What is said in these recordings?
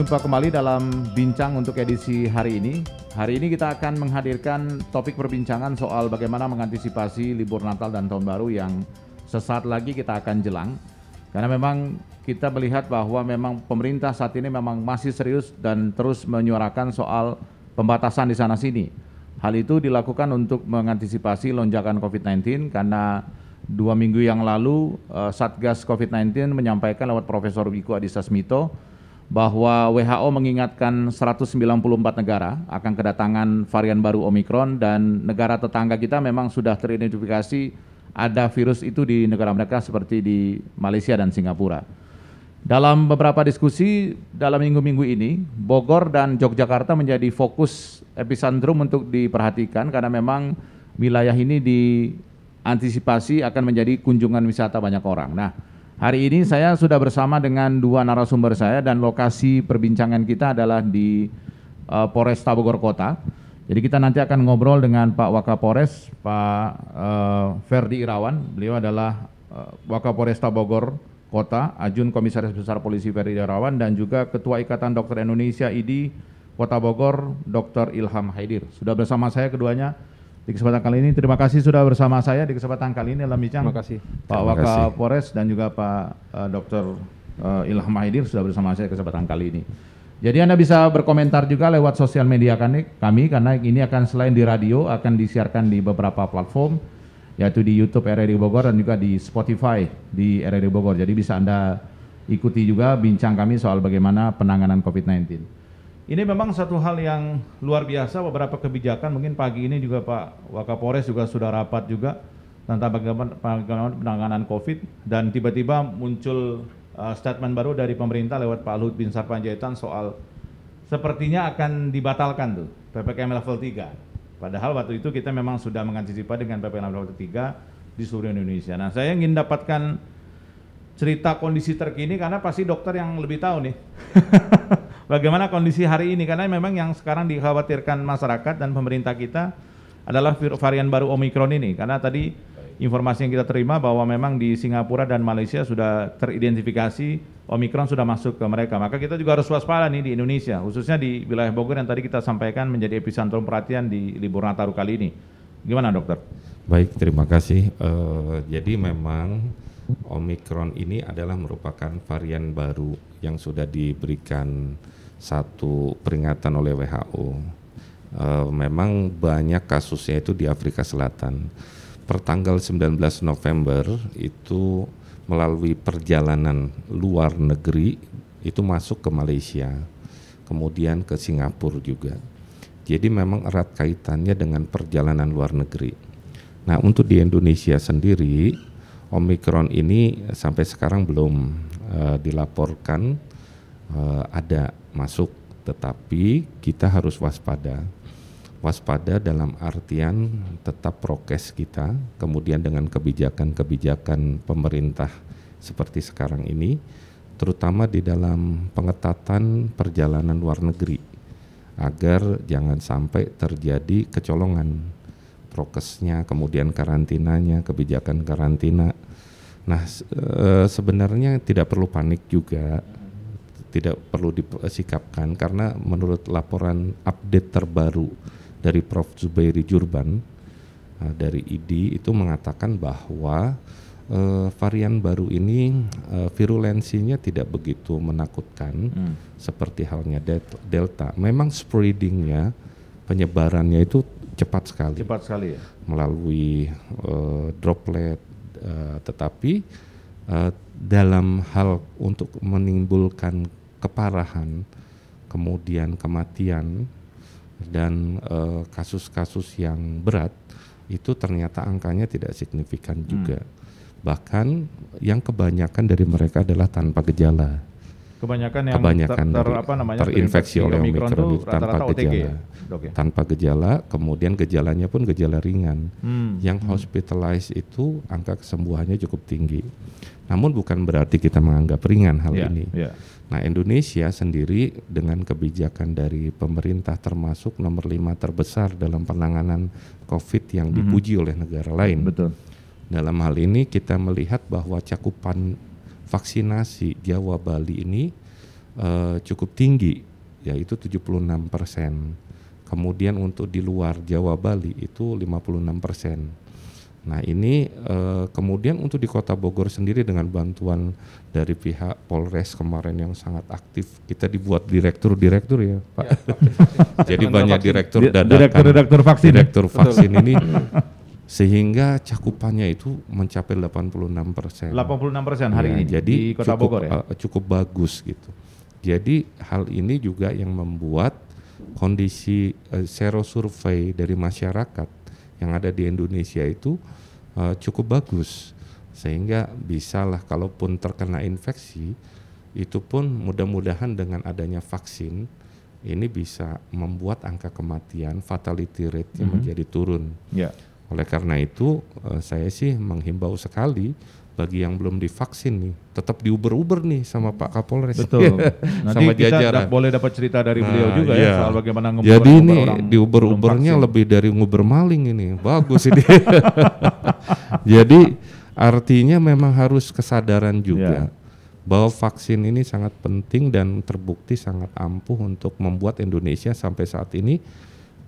berjumpa kembali dalam bincang untuk edisi hari ini. Hari ini kita akan menghadirkan topik perbincangan soal bagaimana mengantisipasi libur Natal dan Tahun Baru yang sesaat lagi kita akan jelang. Karena memang kita melihat bahwa memang pemerintah saat ini memang masih serius dan terus menyuarakan soal pembatasan di sana sini. Hal itu dilakukan untuk mengantisipasi lonjakan COVID-19 karena dua minggu yang lalu uh, Satgas COVID-19 menyampaikan lewat Profesor Wiku Adhisa Smito bahwa WHO mengingatkan 194 negara akan kedatangan varian baru Omikron dan negara tetangga kita memang sudah teridentifikasi ada virus itu di negara mereka seperti di Malaysia dan Singapura. Dalam beberapa diskusi dalam minggu-minggu ini, Bogor dan Yogyakarta menjadi fokus epicentrum untuk diperhatikan karena memang wilayah ini diantisipasi akan menjadi kunjungan wisata banyak orang. Nah, Hari ini saya sudah bersama dengan dua narasumber saya dan lokasi perbincangan kita adalah di uh, Polresta Bogor Kota. Jadi kita nanti akan ngobrol dengan Pak Wakapolres, Pak uh, Ferdi Irawan. Beliau adalah uh, Wakapolresta Bogor Kota, Ajun Komisaris Besar Polisi Ferdi Irawan dan juga Ketua Ikatan Dokter Indonesia IDI Kota Bogor, Dr. Ilham Haidir. Sudah bersama saya keduanya di kesempatan kali ini terima kasih sudah bersama saya di kesempatan kali ini dalam bincang. Terima kasih. Pak Wakapolres dan juga Pak uh, Dr. Uh, Ilham Haidir sudah bersama saya di kesempatan kali ini. Jadi Anda bisa berkomentar juga lewat sosial media kami, kami karena ini akan selain di radio akan disiarkan di beberapa platform yaitu di YouTube RRI Bogor dan juga di Spotify di RRI Bogor. Jadi bisa Anda ikuti juga bincang kami soal bagaimana penanganan COVID-19. Ini memang satu hal yang luar biasa beberapa kebijakan mungkin pagi ini juga Pak Wakapolres juga sudah rapat juga tentang bagaimana penanganan COVID dan tiba-tiba muncul uh, statement baru dari pemerintah lewat Pak Luhut Bin Sarpanjaitan soal sepertinya akan dibatalkan tuh PPKM level 3. Padahal waktu itu kita memang sudah mengantisipasi dengan PPKM level 3 di seluruh Indonesia. Nah, saya ingin dapatkan cerita kondisi terkini karena pasti dokter yang lebih tahu nih. bagaimana kondisi hari ini karena memang yang sekarang dikhawatirkan masyarakat dan pemerintah kita adalah varian baru Omikron ini karena tadi informasi yang kita terima bahwa memang di Singapura dan Malaysia sudah teridentifikasi Omikron sudah masuk ke mereka. Maka kita juga harus waspada nih di Indonesia, khususnya di wilayah Bogor yang tadi kita sampaikan menjadi epicentrum perhatian di libur Nataru kali ini. Gimana dokter? Baik, terima kasih. Uh, jadi memang Omikron ini adalah merupakan varian baru yang sudah diberikan satu peringatan oleh WHO. E, memang banyak kasusnya itu di Afrika Selatan. Pertanggal 19 November itu melalui perjalanan luar negeri itu masuk ke Malaysia, kemudian ke Singapura juga. Jadi memang erat kaitannya dengan perjalanan luar negeri. Nah, untuk di Indonesia sendiri, Omikron ini sampai sekarang belum uh, dilaporkan uh, ada masuk, tetapi kita harus waspada. Waspada dalam artian tetap prokes kita, kemudian dengan kebijakan-kebijakan pemerintah seperti sekarang ini, terutama di dalam pengetatan perjalanan luar negeri, agar jangan sampai terjadi kecolongan prokesnya, kemudian karantinanya, kebijakan karantina. Nah, e, sebenarnya tidak perlu panik juga tidak perlu disikapkan karena menurut laporan update terbaru dari Prof Zubairi Jurban uh, dari ID itu mengatakan bahwa uh, varian baru ini uh, virulensinya tidak begitu menakutkan hmm. seperti halnya delta. Memang spreadingnya penyebarannya itu cepat sekali. Cepat sekali ya. Melalui uh, droplet, uh, tetapi uh, dalam hal untuk menimbulkan keparahan, kemudian kematian dan eh, kasus-kasus uh, yang berat itu ternyata angkanya tidak signifikan juga. Hmm. Bahkan yang kebanyakan dari mereka adalah tanpa gejala. Kebanyakan yang kebanyakan ter, ter, apa namanya, terinfeksi oleh Omikron itu tanpa rata gejala. Ya? Okay. Tanpa gejala, kemudian gejalanya pun gejala ringan. Hmm. Yang hmm. hospitalized itu angka kesembuhannya cukup tinggi. Namun bukan berarti kita menganggap ringan hal yeah, ini. Yeah. Nah, Indonesia sendiri dengan kebijakan dari pemerintah termasuk nomor lima terbesar dalam penanganan COVID yang mm -hmm. dipuji oleh negara lain. Betul. Dalam hal ini kita melihat bahwa cakupan vaksinasi Jawa Bali ini uh, cukup tinggi, yaitu 76 persen. Kemudian untuk di luar Jawa Bali itu 56 persen. Nah ini uh, kemudian untuk di Kota Bogor sendiri dengan bantuan dari pihak Polres kemarin yang sangat aktif, kita dibuat direktur-direktur ya Pak. Ya, Jadi banyak direktur dadakan, direktur-direktur vaksin, direktur vaksin ini sehingga cakupannya itu mencapai 86 persen. 86 persen hari ya, ini jadi di Kota cukup, Bogor ya. Uh, cukup bagus gitu. Jadi hal ini juga yang membuat kondisi uh, sero survei dari masyarakat yang ada di Indonesia itu uh, cukup bagus sehingga bisalah kalaupun terkena infeksi itu pun mudah-mudahan dengan adanya vaksin ini bisa membuat angka kematian fatality rate-nya mm -hmm. menjadi turun. Yeah. Oleh karena itu uh, saya sih menghimbau sekali bagi yang belum divaksin nih tetap diuber-uber nih sama Pak Kapolres. Betul. Nanti sama kita jajaran. boleh dapat cerita dari beliau nah, juga ya iya. soal bagaimana nguber Jadi ini diuber-ubernya lebih dari nguber maling ini. Bagus ini. Jadi artinya memang harus kesadaran juga. Yeah bahwa vaksin ini sangat penting dan terbukti sangat ampuh untuk membuat Indonesia sampai saat ini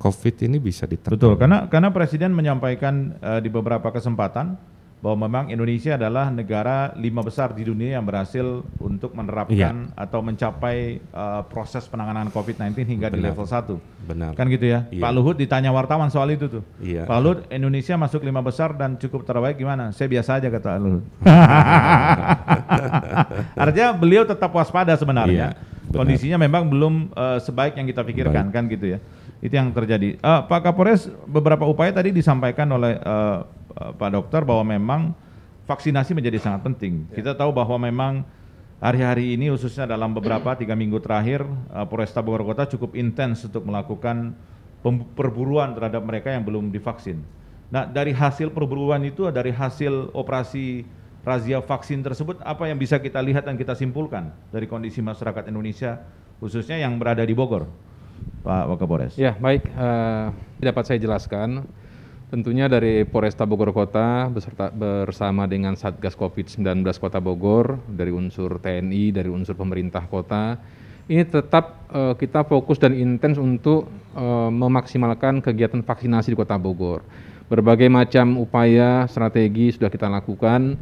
COVID ini bisa ditekan. Betul, karena karena Presiden menyampaikan uh, di beberapa kesempatan bahwa memang Indonesia adalah negara lima besar di dunia yang berhasil untuk menerapkan iya. atau mencapai uh, proses penanganan COVID-19 hingga Benar. di level 1. Benar. Kan gitu ya. Iya. Pak Luhut ditanya wartawan soal itu tuh. Iya. Pak Luhut, Indonesia masuk lima besar dan cukup terbaik gimana? Saya biasa aja kata Luhut. Artinya beliau tetap waspada sebenarnya. Iya. Kondisinya memang belum uh, sebaik yang kita pikirkan Baik. kan gitu ya. Itu yang terjadi. Uh, Pak Kapolres beberapa upaya tadi disampaikan oleh uh, Pak Dokter bahwa memang vaksinasi menjadi sangat penting. Ya. Kita tahu bahwa memang hari-hari ini khususnya dalam beberapa tiga minggu terakhir uh, Polresta Bogor Kota cukup intens untuk melakukan perburuan terhadap mereka yang belum divaksin. Nah dari hasil perburuan itu, dari hasil operasi razia vaksin tersebut, apa yang bisa kita lihat dan kita simpulkan dari kondisi masyarakat Indonesia khususnya yang berada di Bogor, Pak Wakapolres? Ya baik, uh, dapat saya jelaskan Tentunya dari Polresta Bogor Kota beserta bersama dengan Satgas Covid-19 Kota Bogor dari unsur TNI, dari unsur pemerintah kota, ini tetap uh, kita fokus dan intens untuk uh, memaksimalkan kegiatan vaksinasi di Kota Bogor. Berbagai macam upaya strategi sudah kita lakukan,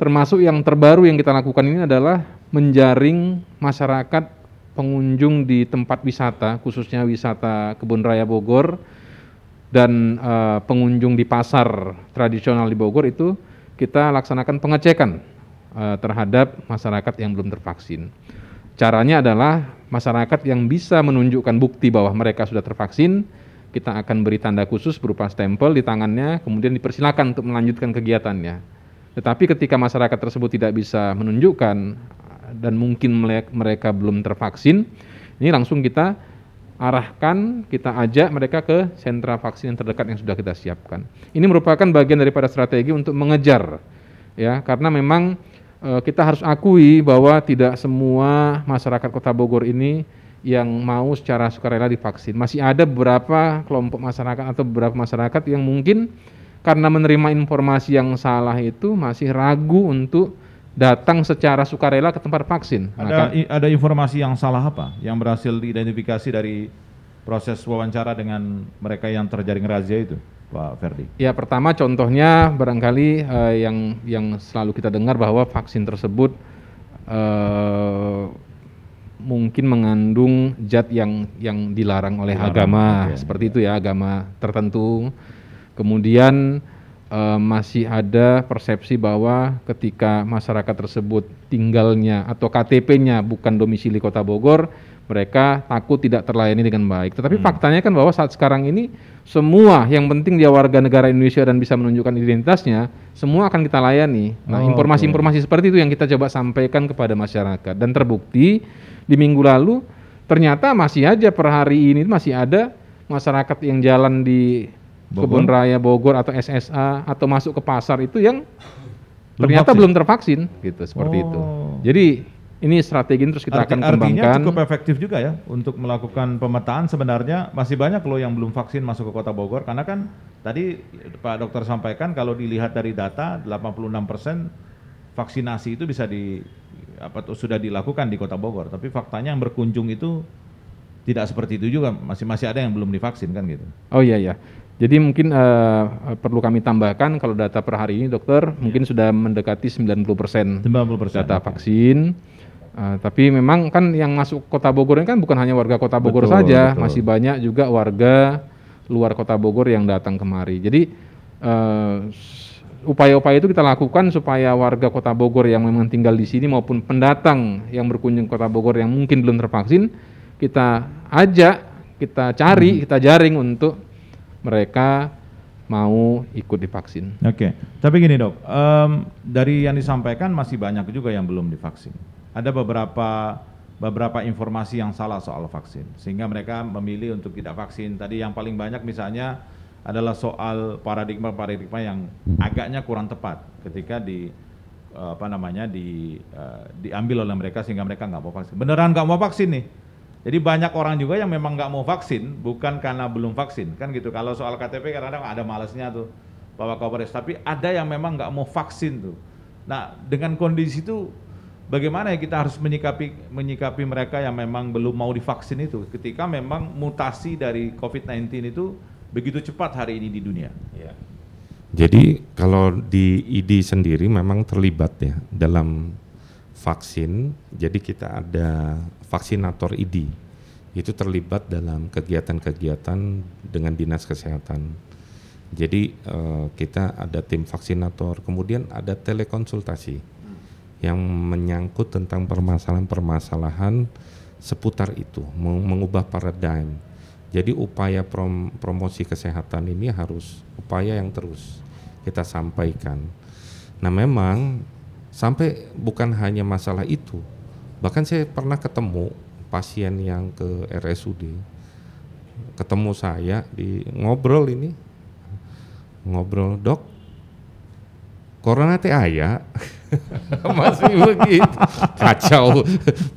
termasuk yang terbaru yang kita lakukan ini adalah menjaring masyarakat pengunjung di tempat wisata, khususnya wisata Kebun Raya Bogor, dan uh, pengunjung di pasar tradisional di Bogor itu kita laksanakan pengecekan uh, terhadap masyarakat yang belum tervaksin. Caranya adalah masyarakat yang bisa menunjukkan bukti bahwa mereka sudah tervaksin, kita akan beri tanda khusus berupa stempel di tangannya, kemudian dipersilakan untuk melanjutkan kegiatannya. Tetapi ketika masyarakat tersebut tidak bisa menunjukkan dan mungkin mereka belum tervaksin, ini langsung kita arahkan, kita ajak mereka ke sentra vaksin yang terdekat yang sudah kita siapkan. Ini merupakan bagian daripada strategi untuk mengejar, ya, karena memang e, kita harus akui bahwa tidak semua masyarakat Kota Bogor ini yang mau secara sukarela divaksin. Masih ada beberapa kelompok masyarakat atau beberapa masyarakat yang mungkin karena menerima informasi yang salah itu masih ragu untuk datang secara sukarela ke tempat vaksin. Ada Maka, ada informasi yang salah apa yang berhasil diidentifikasi dari proses wawancara dengan mereka yang terjaring razia itu, Pak Ferdi? Ya, pertama contohnya barangkali uh, yang yang selalu kita dengar bahwa vaksin tersebut uh, mungkin mengandung zat yang yang dilarang oleh dilarang, agama, okay. seperti itu ya, agama tertentu. Kemudian uh, masih ada persepsi bahwa ketika masyarakat tersebut tinggalnya atau KTP-nya bukan domisili Kota Bogor, mereka takut tidak terlayani dengan baik. Tetapi hmm. faktanya kan bahwa saat sekarang ini semua yang penting dia warga negara Indonesia dan bisa menunjukkan identitasnya, semua akan kita layani. Nah, oh, informasi-informasi oh, okay. seperti itu yang kita coba sampaikan kepada masyarakat dan terbukti di minggu lalu ternyata masih aja per hari ini masih ada masyarakat yang jalan di Bogor? Kebun Raya Bogor atau SSA atau masuk ke pasar itu yang belum ternyata vaksin. belum tervaksin gitu seperti oh. itu. Jadi ini strategi terus kita Arti, akan kembangkan. Artinya cukup efektif juga ya untuk melakukan pemetaan sebenarnya masih banyak loh yang belum vaksin masuk ke Kota Bogor karena kan tadi Pak Dokter sampaikan kalau dilihat dari data 86 persen vaksinasi itu bisa di apa tuh sudah dilakukan di Kota Bogor, tapi faktanya yang berkunjung itu tidak seperti itu juga, masih masih ada yang belum divaksin kan gitu. Oh iya ya. Jadi mungkin uh, perlu kami tambahkan kalau data per hari ini dokter ya. mungkin sudah mendekati 90% 90% data vaksin. Uh, tapi memang kan yang masuk Kota Bogor ini kan bukan hanya warga Kota Bogor betul, saja, betul. masih banyak juga warga luar Kota Bogor yang datang kemari. Jadi uh, upaya-upaya itu kita lakukan supaya warga Kota Bogor yang memang tinggal di sini maupun pendatang yang berkunjung Kota Bogor yang mungkin belum tervaksin kita ajak, kita cari, hmm. kita jaring untuk mereka mau ikut divaksin. Oke, okay. tapi gini dok, um, dari yang disampaikan masih banyak juga yang belum divaksin. Ada beberapa beberapa informasi yang salah soal vaksin, sehingga mereka memilih untuk tidak vaksin. Tadi yang paling banyak misalnya adalah soal paradigma paradigma yang agaknya kurang tepat ketika di apa namanya di uh, diambil oleh mereka sehingga mereka nggak mau vaksin. Beneran nggak mau vaksin nih? Jadi banyak orang juga yang memang nggak mau vaksin bukan karena belum vaksin kan gitu. Kalau soal KTP kadang-kadang ada malesnya tuh bawa Kapolres. Tapi ada yang memang nggak mau vaksin tuh. Nah dengan kondisi itu bagaimana ya kita harus menyikapi menyikapi mereka yang memang belum mau divaksin itu ketika memang mutasi dari COVID-19 itu begitu cepat hari ini di dunia. Ya. Jadi kalau di ID sendiri memang terlibat ya dalam vaksin. Jadi kita ada vaksinator ID itu terlibat dalam kegiatan-kegiatan dengan dinas kesehatan. Jadi uh, kita ada tim vaksinator, kemudian ada telekonsultasi yang menyangkut tentang permasalahan-permasalahan seputar itu, mengubah paradigm. Jadi upaya prom promosi kesehatan ini harus upaya yang terus kita sampaikan. Nah memang sampai bukan hanya masalah itu, Bahkan saya pernah ketemu pasien yang ke RSUD, ketemu saya di ngobrol ini, ngobrol dok, corona teh ayah, masih begitu, kacau.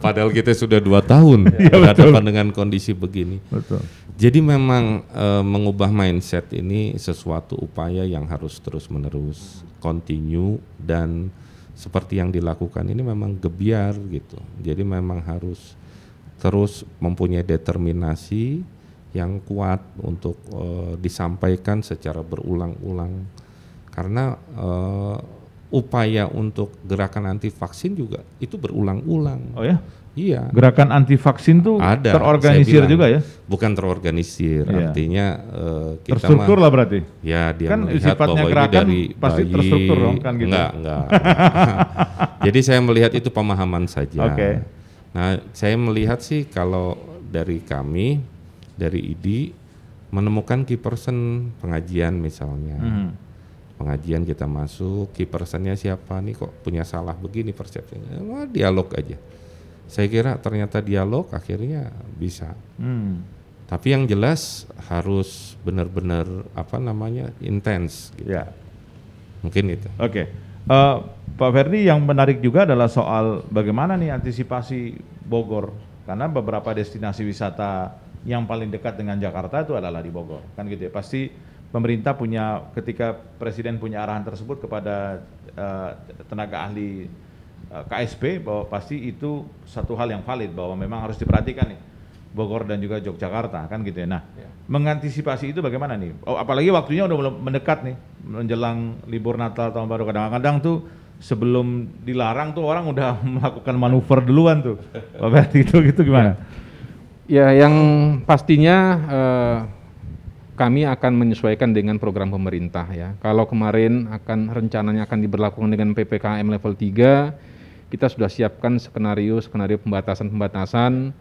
Padahal kita sudah dua tahun ya, berhadapan dengan kondisi begini. Betul. Jadi memang e, mengubah mindset ini sesuatu upaya yang harus terus menerus, continue dan seperti yang dilakukan ini memang gebiar gitu. Jadi memang harus terus mempunyai determinasi yang kuat untuk uh, disampaikan secara berulang-ulang karena uh, upaya untuk gerakan anti vaksin juga itu berulang-ulang. Oh ya? Iya. Gerakan anti vaksin tuh ada, terorganisir bilang, juga ya? Bukan terorganisir, iya. artinya uh, kita terstruktur mah, lah berarti. Ya dia kan melihat bahwa ini dari pasti bayi, terstruktur dong kan gitu. Enggak, enggak. Jadi saya melihat itu pemahaman saja. Oke. Okay. Nah, saya melihat sih kalau dari kami dari ID menemukan key person pengajian misalnya. Hmm. Pengajian kita masuk, key personnya siapa nih kok punya salah begini persepsinya. Wah, dialog aja saya kira ternyata dialog akhirnya bisa. Hmm. Tapi yang jelas harus benar-benar apa namanya intens. Gitu. Ya. Mungkin itu. Oke. Okay. Uh, eh, Pak Ferdi yang menarik juga adalah soal bagaimana nih antisipasi Bogor karena beberapa destinasi wisata yang paling dekat dengan Jakarta itu adalah di Bogor kan gitu ya pasti pemerintah punya ketika presiden punya arahan tersebut kepada uh, tenaga ahli KSP bahwa pasti itu satu hal yang valid bahwa memang harus diperhatikan nih Bogor dan juga Yogyakarta kan gitu ya. Nah, ya. mengantisipasi itu bagaimana nih? Oh, apalagi waktunya udah mendekat nih menjelang libur Natal tahun baru kadang-kadang tuh sebelum dilarang tuh orang udah melakukan manuver duluan tuh. Bapak itu gitu gimana? Ya, ya yang pastinya eh, kami akan menyesuaikan dengan program pemerintah ya. Kalau kemarin akan rencananya akan diberlakukan dengan PPKM level 3 kita sudah siapkan skenario skenario pembatasan-pembatasan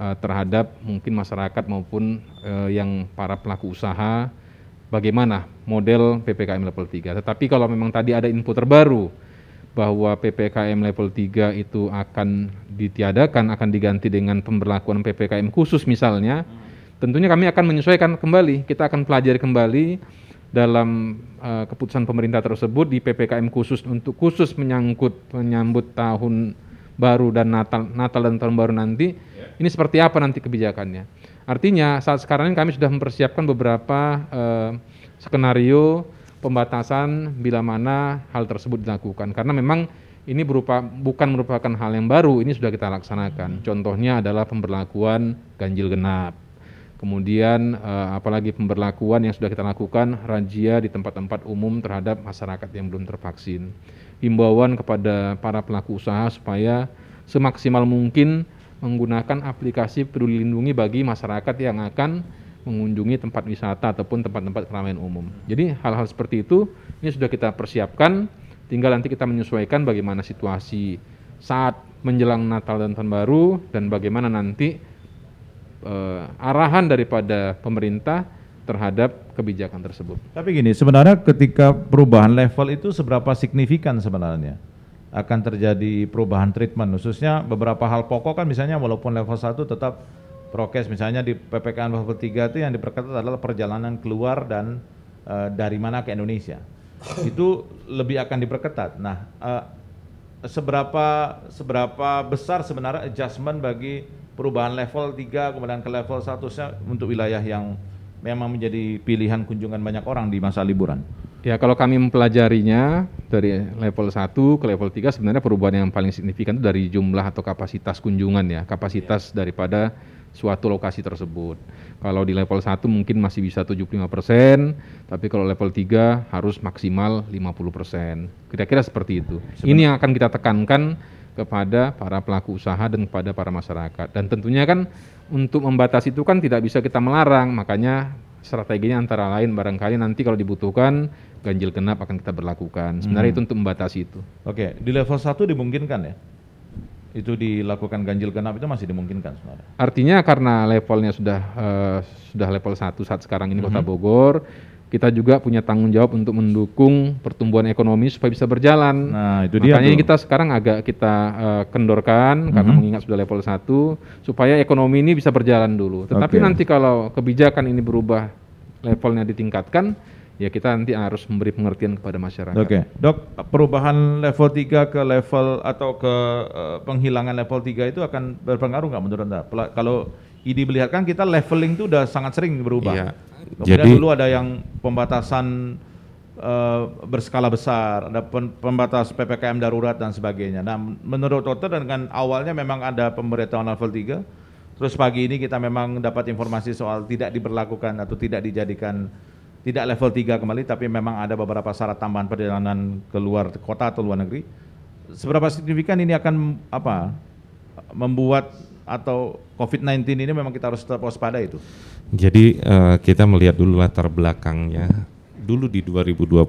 uh, terhadap mungkin masyarakat maupun uh, yang para pelaku usaha bagaimana model PPKM level 3. Tetapi kalau memang tadi ada info terbaru bahwa PPKM level 3 itu akan ditiadakan, akan diganti dengan pemberlakuan PPKM khusus misalnya, tentunya kami akan menyesuaikan kembali, kita akan pelajari kembali dalam uh, keputusan pemerintah tersebut di PPKM khusus untuk khusus menyangkut menyambut tahun baru dan Natal Natal dan tahun baru nanti yeah. ini seperti apa nanti kebijakannya. Artinya saat sekarang ini kami sudah mempersiapkan beberapa uh, skenario pembatasan bila mana hal tersebut dilakukan karena memang ini berupa bukan merupakan hal yang baru, ini sudah kita laksanakan. Contohnya adalah pemberlakuan ganjil genap. Kemudian eh, apalagi pemberlakuan yang sudah kita lakukan razia di tempat-tempat umum terhadap masyarakat yang belum tervaksin. Himbauan kepada para pelaku usaha supaya semaksimal mungkin menggunakan aplikasi Peduli Lindungi bagi masyarakat yang akan mengunjungi tempat wisata ataupun tempat-tempat keramaian umum. Jadi hal-hal seperti itu ini sudah kita persiapkan Tinggal nanti kita menyesuaikan bagaimana situasi saat menjelang Natal dan Tahun Baru dan bagaimana nanti uh, arahan daripada pemerintah terhadap kebijakan tersebut. Tapi gini, sebenarnya ketika perubahan level itu seberapa signifikan sebenarnya akan terjadi perubahan treatment khususnya beberapa hal pokok kan misalnya walaupun level 1 tetap prokes misalnya di PPKM level 3 itu yang diperketat adalah perjalanan keluar dan uh, dari mana ke Indonesia itu lebih akan diperketat. Nah, uh, seberapa seberapa besar sebenarnya adjustment bagi perubahan level 3 kemudian ke level 1 untuk wilayah yang memang menjadi pilihan kunjungan banyak orang di masa liburan? Ya, kalau kami mempelajarinya dari level 1 ke level 3 sebenarnya perubahan yang paling signifikan itu dari jumlah atau kapasitas kunjungan ya, kapasitas ya. daripada suatu lokasi tersebut. Kalau di level 1 mungkin masih bisa 75%, tapi kalau level 3 harus maksimal 50%. Kira-kira seperti itu. Sebenarnya. Ini yang akan kita tekankan kepada para pelaku usaha dan kepada para masyarakat. Dan tentunya kan untuk membatasi itu kan tidak bisa kita melarang, makanya strateginya antara lain barangkali nanti kalau dibutuhkan ganjil genap akan kita berlakukan. Sebenarnya hmm. itu untuk membatasi itu. Oke, di level 1 dimungkinkan ya? itu dilakukan ganjil genap itu masih dimungkinkan sebenarnya. Artinya karena levelnya sudah uh, sudah level 1 saat sekarang ini mm -hmm. Kota Bogor, kita juga punya tanggung jawab untuk mendukung pertumbuhan ekonomi supaya bisa berjalan. Nah, itu dia. Makanya kita sekarang agak kita uh, kendorkan mm -hmm. karena mengingat sudah level 1 supaya ekonomi ini bisa berjalan dulu. Tetapi okay. nanti kalau kebijakan ini berubah levelnya ditingkatkan, ya kita nanti harus memberi pengertian kepada masyarakat. Oke, okay. dok, perubahan level 3 ke level atau ke uh, penghilangan level 3 itu akan berpengaruh nggak menurut anda? Kalau ID melihat kan kita leveling itu udah sangat sering berubah. Iya. Kemudian Jadi, dulu ada yang pembatasan uh, berskala besar, ada pembatas PPKM darurat dan sebagainya. Nah, menurut dokter dengan awalnya memang ada pemberitahuan level 3, terus pagi ini kita memang dapat informasi soal tidak diberlakukan atau tidak dijadikan tidak level 3 kembali tapi memang ada beberapa syarat tambahan perjalanan keluar kota atau luar negeri. Seberapa signifikan ini akan apa membuat atau COVID-19 ini memang kita harus tetap waspada itu. Jadi uh, kita melihat dulu latar belakangnya. Dulu di 2020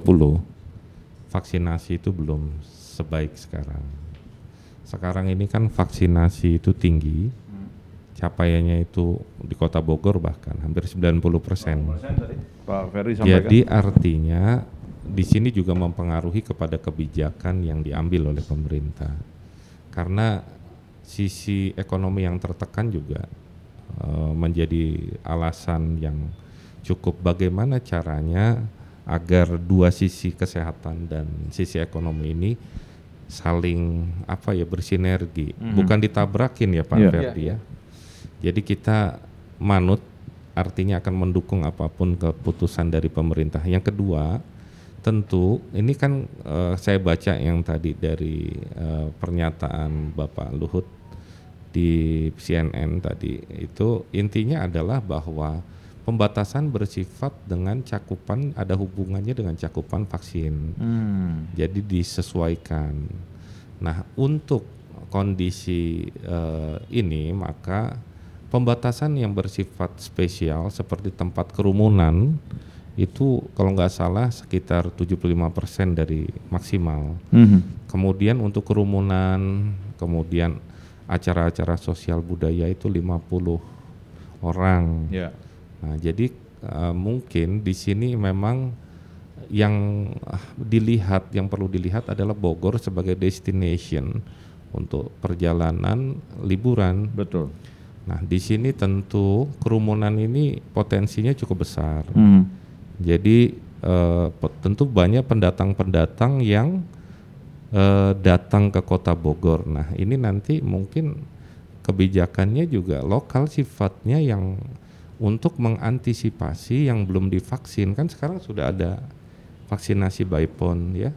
vaksinasi itu belum sebaik sekarang. Sekarang ini kan vaksinasi itu tinggi, capaiannya itu di Kota Bogor bahkan hampir 90 persen. Jadi artinya di sini juga mempengaruhi kepada kebijakan yang diambil oleh pemerintah. Karena sisi ekonomi yang tertekan juga uh, menjadi alasan yang cukup bagaimana caranya agar dua sisi kesehatan dan sisi ekonomi ini saling apa ya bersinergi, mm -hmm. bukan ditabrakin ya Pak yeah. Ferdi ya. Jadi kita manut artinya akan mendukung apa pun keputusan dari pemerintah. Yang kedua, tentu ini kan uh, saya baca yang tadi dari uh, pernyataan Bapak Luhut di CNN tadi itu intinya adalah bahwa pembatasan bersifat dengan cakupan ada hubungannya dengan cakupan vaksin. Hmm. Jadi disesuaikan. Nah, untuk kondisi uh, ini maka pembatasan yang bersifat spesial seperti tempat kerumunan itu kalau nggak salah sekitar 75% dari maksimal. Mm -hmm. Kemudian untuk kerumunan, kemudian acara-acara sosial budaya itu 50 orang. Yeah. Nah, jadi uh, mungkin di sini memang yang dilihat, yang perlu dilihat adalah Bogor sebagai destination untuk perjalanan liburan. Betul Nah, di sini tentu kerumunan ini potensinya cukup besar. Hmm. Jadi uh, tentu banyak pendatang-pendatang yang uh, datang ke Kota Bogor. Nah, ini nanti mungkin kebijakannya juga lokal sifatnya yang untuk mengantisipasi yang belum divaksin kan sekarang sudah ada vaksinasi by phone ya.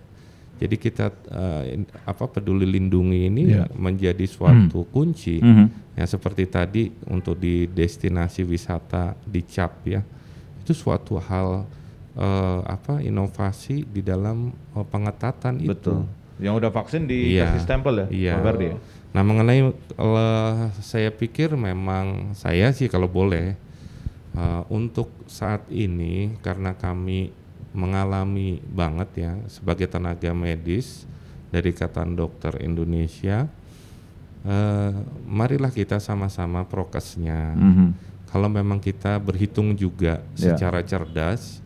Jadi kita uh, apa peduli lindungi ini Iya. menjadi suatu kunci Mhm. ya seperti tadi untuk di destinasi wisata di Cap ya itu suatu hal eh, apa inovasi di dalam pengetatan itu. Yang udah vaksin Iya. dikasih stempel ya? Iya. Pak Ferdi ya? Nah mengenai eh, saya pikir memang saya sih kalau boleh eh, untuk saat ini karena kami mengalami banget ya sebagai tenaga medis dari Ikatan Dokter Indonesia, eh, marilah kita sama-sama prokesnya. Mhm. Kalau memang kita berhitung juga Ya. secara cerdas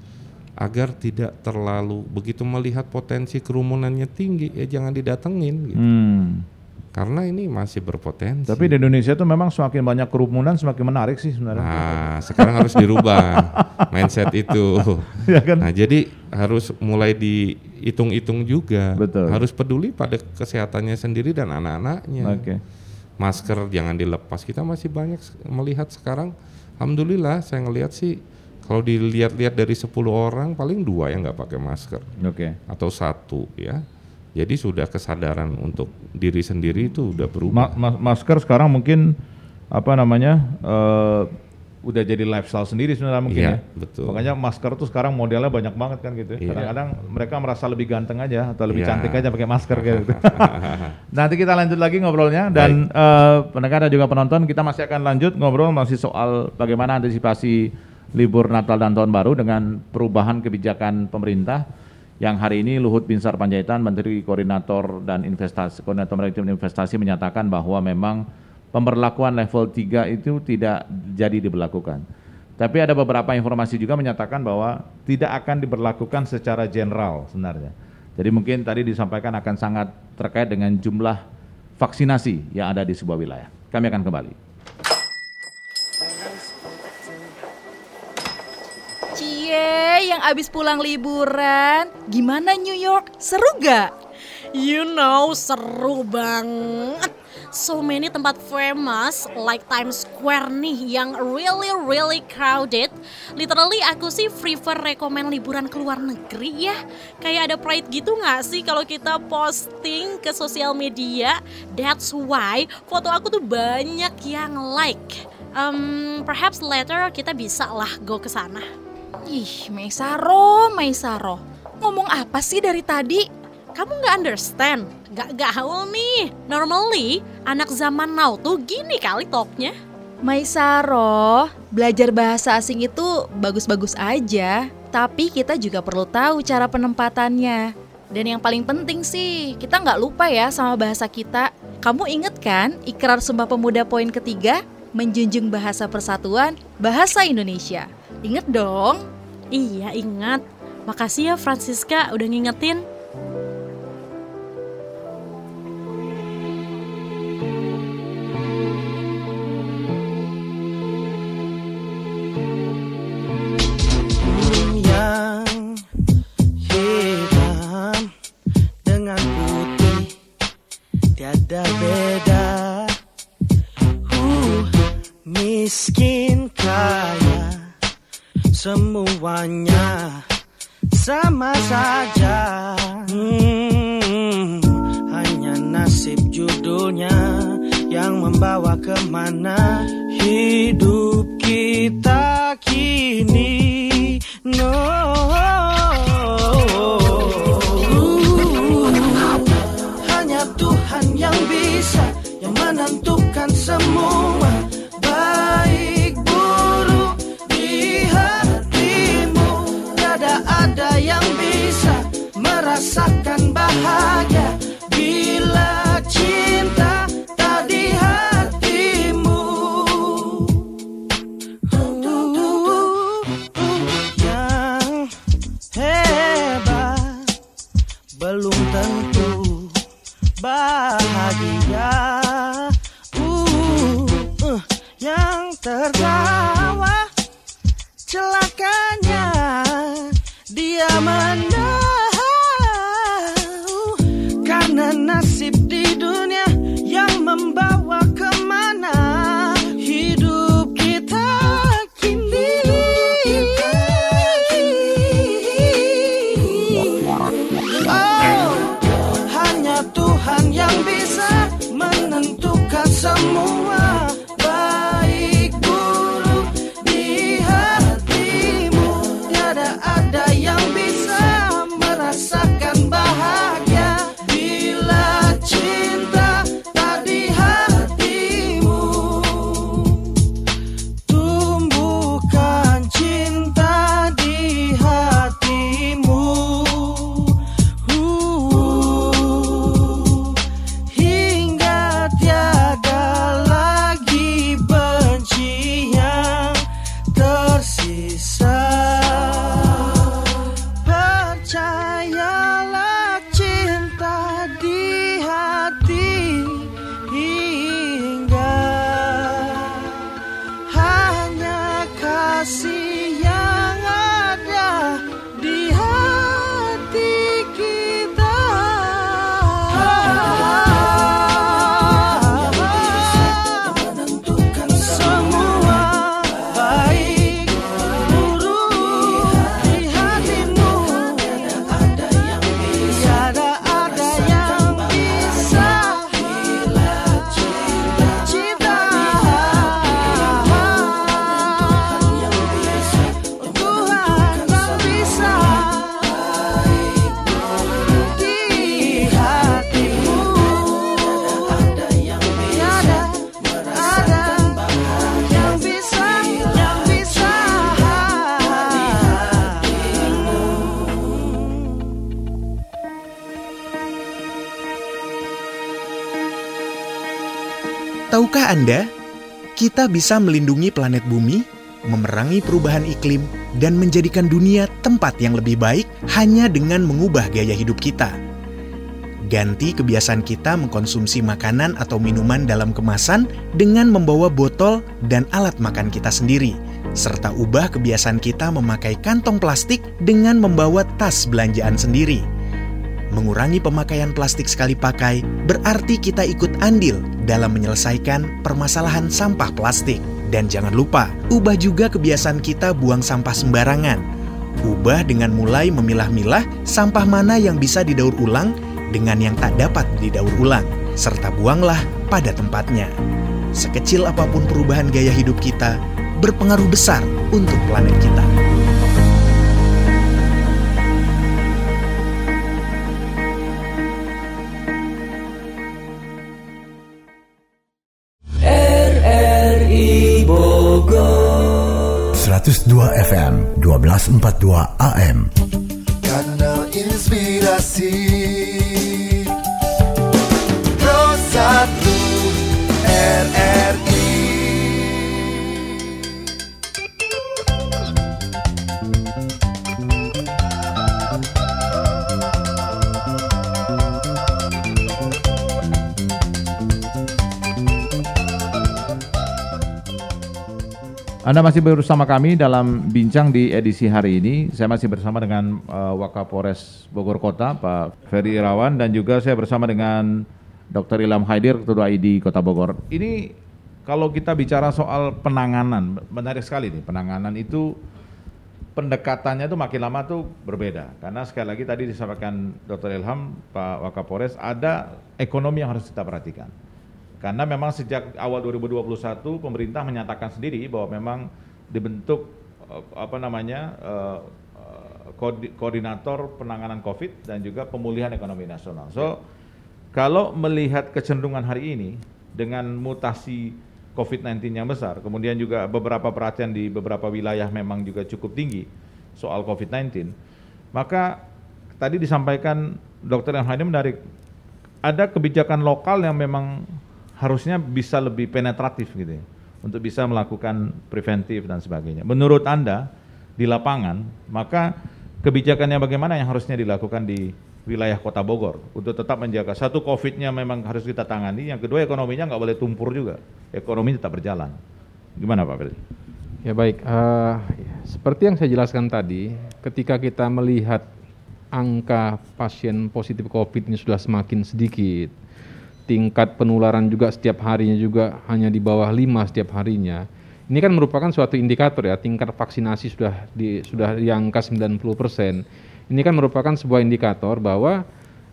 agar tidak terlalu begitu melihat potensi kerumunannya tinggi ya jangan didatengin gitu. Hmm. Karena ini masih berpotensi. Tapi di Indonesia tuh memang semakin banyak kerumunan semakin menarik sih sebenarnya. Nah, sekarang harus dirubah mindset itu. ya kan? Nah, jadi harus mulai dihitung-hitung juga. Betul. Harus peduli pada kesehatannya sendiri dan anak-anaknya. Oke. Masker jangan dilepas. Kita masih banyak melihat sekarang. Alhamdulillah saya ngelihat sih kalau dilihat-lihat dari 10 orang paling dua yang nggak pakai masker Oke. atau satu ya. Jadi sudah kesadaran untuk diri sendiri itu udah berubah. ma- masker sekarang mungkin apa namanya eh, udah jadi lifestyle sendiri sebenarnya mungkin Iya, ya. betul. Makanya masker tuh sekarang modelnya banyak banget kan gitu. Iya. Kadang-kadang mereka merasa lebih ganteng aja atau lebih Iya. cantik aja pakai masker gitu. Nanti kita lanjut lagi ngobrolnya dan eh, pendengar dan juga penonton kita masih akan lanjut ngobrol masih soal bagaimana antisipasi libur Natal dan Tahun Baru dengan perubahan kebijakan pemerintah yang hari ini Luhut Binsar Panjaitan Menteri Koordinator dan Investasi Koordinator Maritim Investasi menyatakan bahwa memang pemberlakuan level 3 itu tidak jadi diberlakukan. Tapi ada beberapa informasi juga menyatakan bahwa tidak akan diberlakukan secara general sebenarnya. Jadi mungkin tadi disampaikan akan sangat terkait dengan jumlah vaksinasi yang ada di sebuah wilayah. Kami akan kembali. Yang abis pulang liburan, gimana New York? Seru gak? You know, seru banget. So many tempat famous like Times Square nih yang really really crowded. Literally aku sih prefer rekomen liburan ke luar negeri ya. Kayak ada pride gitu nggak sih kalau kita posting ke sosial media? That's why foto aku tuh banyak yang like. Um, perhaps later kita bisa lah go ke sana. Ih, Maisaro, Maisaro. Ngomong apa sih dari tadi? Kamu nggak understand? Gak gaul nih. Normally, anak zaman now tuh gini kali talknya. Maisaro, belajar bahasa asing itu bagus-bagus aja. Tapi kita juga perlu tahu cara penempatannya. Dan yang paling penting sih, kita nggak lupa ya sama bahasa kita. Kamu inget kan ikrar Sumpah Pemuda poin ketiga? Menjunjung bahasa persatuan, bahasa Indonesia. Ingat dong. Iya ingat. Makasih ya Francisca udah ngingetin. Tahukah Anda, kita bisa melindungi planet bumi, memerangi perubahan iklim, dan menjadikan dunia tempat yang lebih baik hanya dengan mengubah gaya hidup kita. Ganti kebiasaan kita mengkonsumsi makanan atau minuman dalam kemasan dengan membawa botol dan alat makan kita sendiri, serta ubah kebiasaan kita memakai kantong plastik dengan membawa tas belanjaan sendiri. Mengurangi pemakaian plastik sekali pakai berarti kita ikut andil dalam menyelesaikan permasalahan sampah plastik. Dan jangan lupa, ubah juga kebiasaan kita buang sampah sembarangan. Ubah dengan mulai memilah-milah sampah mana yang bisa didaur ulang dengan yang tak dapat didaur ulang, serta buanglah pada tempatnya. Sekecil apa pun perubahan gaya hidup kita, berpengaruh besar untuk planet kita. 102 FM 1242 AM Kanal Inspirasi Anda masih bersama kami dalam bincang di edisi hari ini. Saya masih bersama dengan uh, Wakapolres Bogor Kota, Pak Ferry Irawan, dan juga saya bersama dengan Dr. Ilham Haidir, Ketua ID Kota Bogor. Ini kalau kita bicara soal penanganan, menarik sekali nih, penanganan itu pendekatannya itu makin lama tuh berbeda. Karena sekali lagi tadi disampaikan Dr. Ilham, Pak Wakapolres, ada ekonomi yang harus kita perhatikan. Karena memang sejak awal 2021 pemerintah menyatakan sendiri bahwa memang dibentuk eh, apa namanya eh, eh, koordi- koordinator penanganan COVID dan juga pemulihan ekonomi nasional. So kalau melihat kecenderungan hari ini dengan mutasi COVID-19 yang besar, kemudian juga beberapa perhatian di beberapa wilayah memang juga cukup tinggi soal COVID-19, maka tadi disampaikan Dr. Yang menarik, ada kebijakan lokal yang memang harusnya bisa lebih penetratif gitu ya, untuk bisa melakukan preventif dan sebagainya. Menurut Anda di lapangan, maka kebijakannya bagaimana yang harusnya dilakukan di wilayah Kota Bogor untuk tetap menjaga satu COVID-nya memang harus kita tangani, yang kedua ekonominya nggak boleh tumpur juga, ekonomi tetap berjalan. Gimana Pak Ferdi? Ya baik, eh, seperti yang saya jelaskan tadi, ketika kita melihat angka pasien positif COVID ini sudah semakin sedikit, tingkat penularan juga setiap harinya juga hanya di bawah 5 setiap harinya. Ini kan merupakan suatu indikator ya, tingkat vaksinasi sudah di sudah di angka 90%. Ini kan merupakan sebuah indikator bahwa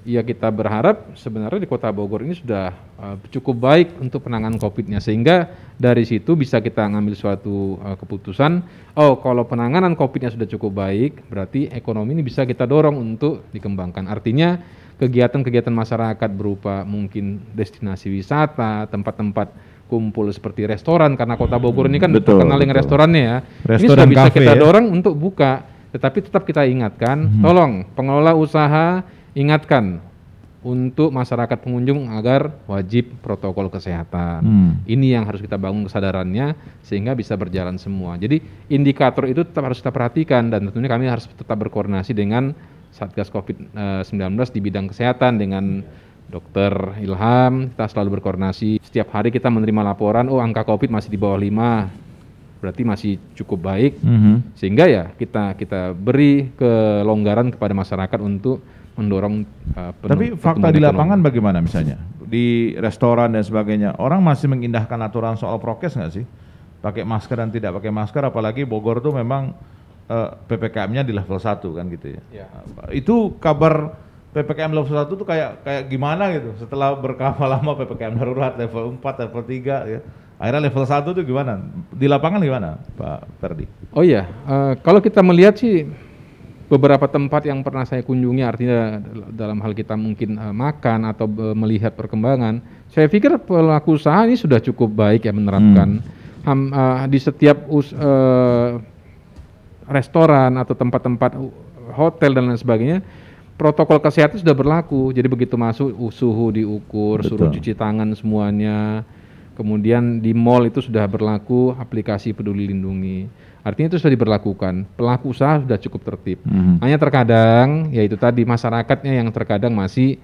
ya kita berharap sebenarnya di Kota Bogor ini sudah uh, cukup baik untuk penanganan Covid-nya sehingga dari situ bisa kita ngambil suatu uh, keputusan oh kalau penanganan Covid-nya sudah cukup baik berarti ekonomi ini bisa kita dorong untuk dikembangkan. Artinya kegiatan-kegiatan masyarakat berupa mungkin destinasi wisata, tempat-tempat kumpul seperti restoran karena Kota Bogor ini kan Betul, terkenal dengan restorannya ya. ini Restoran sudah bisa kita ya. dorong untuk buka, tetapi tetap kita ingatkan, tolong pengelola usaha ingatkan untuk masyarakat pengunjung agar wajib protokol kesehatan. Hmm. Ini yang harus kita bangun kesadarannya sehingga bisa berjalan semua. Jadi indikator itu tetap harus kita perhatikan dan tentunya kami harus tetap berkoordinasi dengan Satgas COVID-19 di bidang kesehatan dengan Dokter Ilham, kita selalu berkoordinasi. Setiap hari kita menerima laporan, oh angka COVID masih di bawah 5, berarti masih cukup baik. Mhm. Sehingga ya kita kita beri kelonggaran kepada masyarakat untuk mendorong uh, Tapi fakta di ekonomi. lapangan bagaimana misalnya? Di restoran dan sebagainya, orang masih mengindahkan aturan soal prokes nggak sih? Pakai masker dan tidak pakai masker, apalagi Bogor tuh memang eh, PPKM-nya di level 1 kan gitu ya. Iya. Itu kabar PPKM level 1 tuh kayak kayak gimana gitu setelah berlama-lama PPKM darurat level 4, level 3 ya. Akhirnya level 1 tuh gimana? Di lapangan gimana, Pak Ferdi? Oh iya, eh, kalau kita melihat sih beberapa tempat yang pernah saya kunjungi artinya dal- dalam hal kita mungkin eh, makan atau eh, melihat perkembangan, saya pikir pelaku usaha ini sudah cukup baik ya menerapkan Ham- eh, di setiap us- eh, restoran atau tempat-tempat hotel dan lain sebagainya protokol kesehatan sudah berlaku. Jadi begitu masuk uh, suhu diukur, suruh Betul. cuci tangan semuanya. Kemudian di mall itu sudah berlaku aplikasi Peduli Lindungi. Artinya itu sudah diberlakukan. Pelaku usaha sudah cukup tertib. Mhm. Hanya terkadang yaitu tadi masyarakatnya yang terkadang masih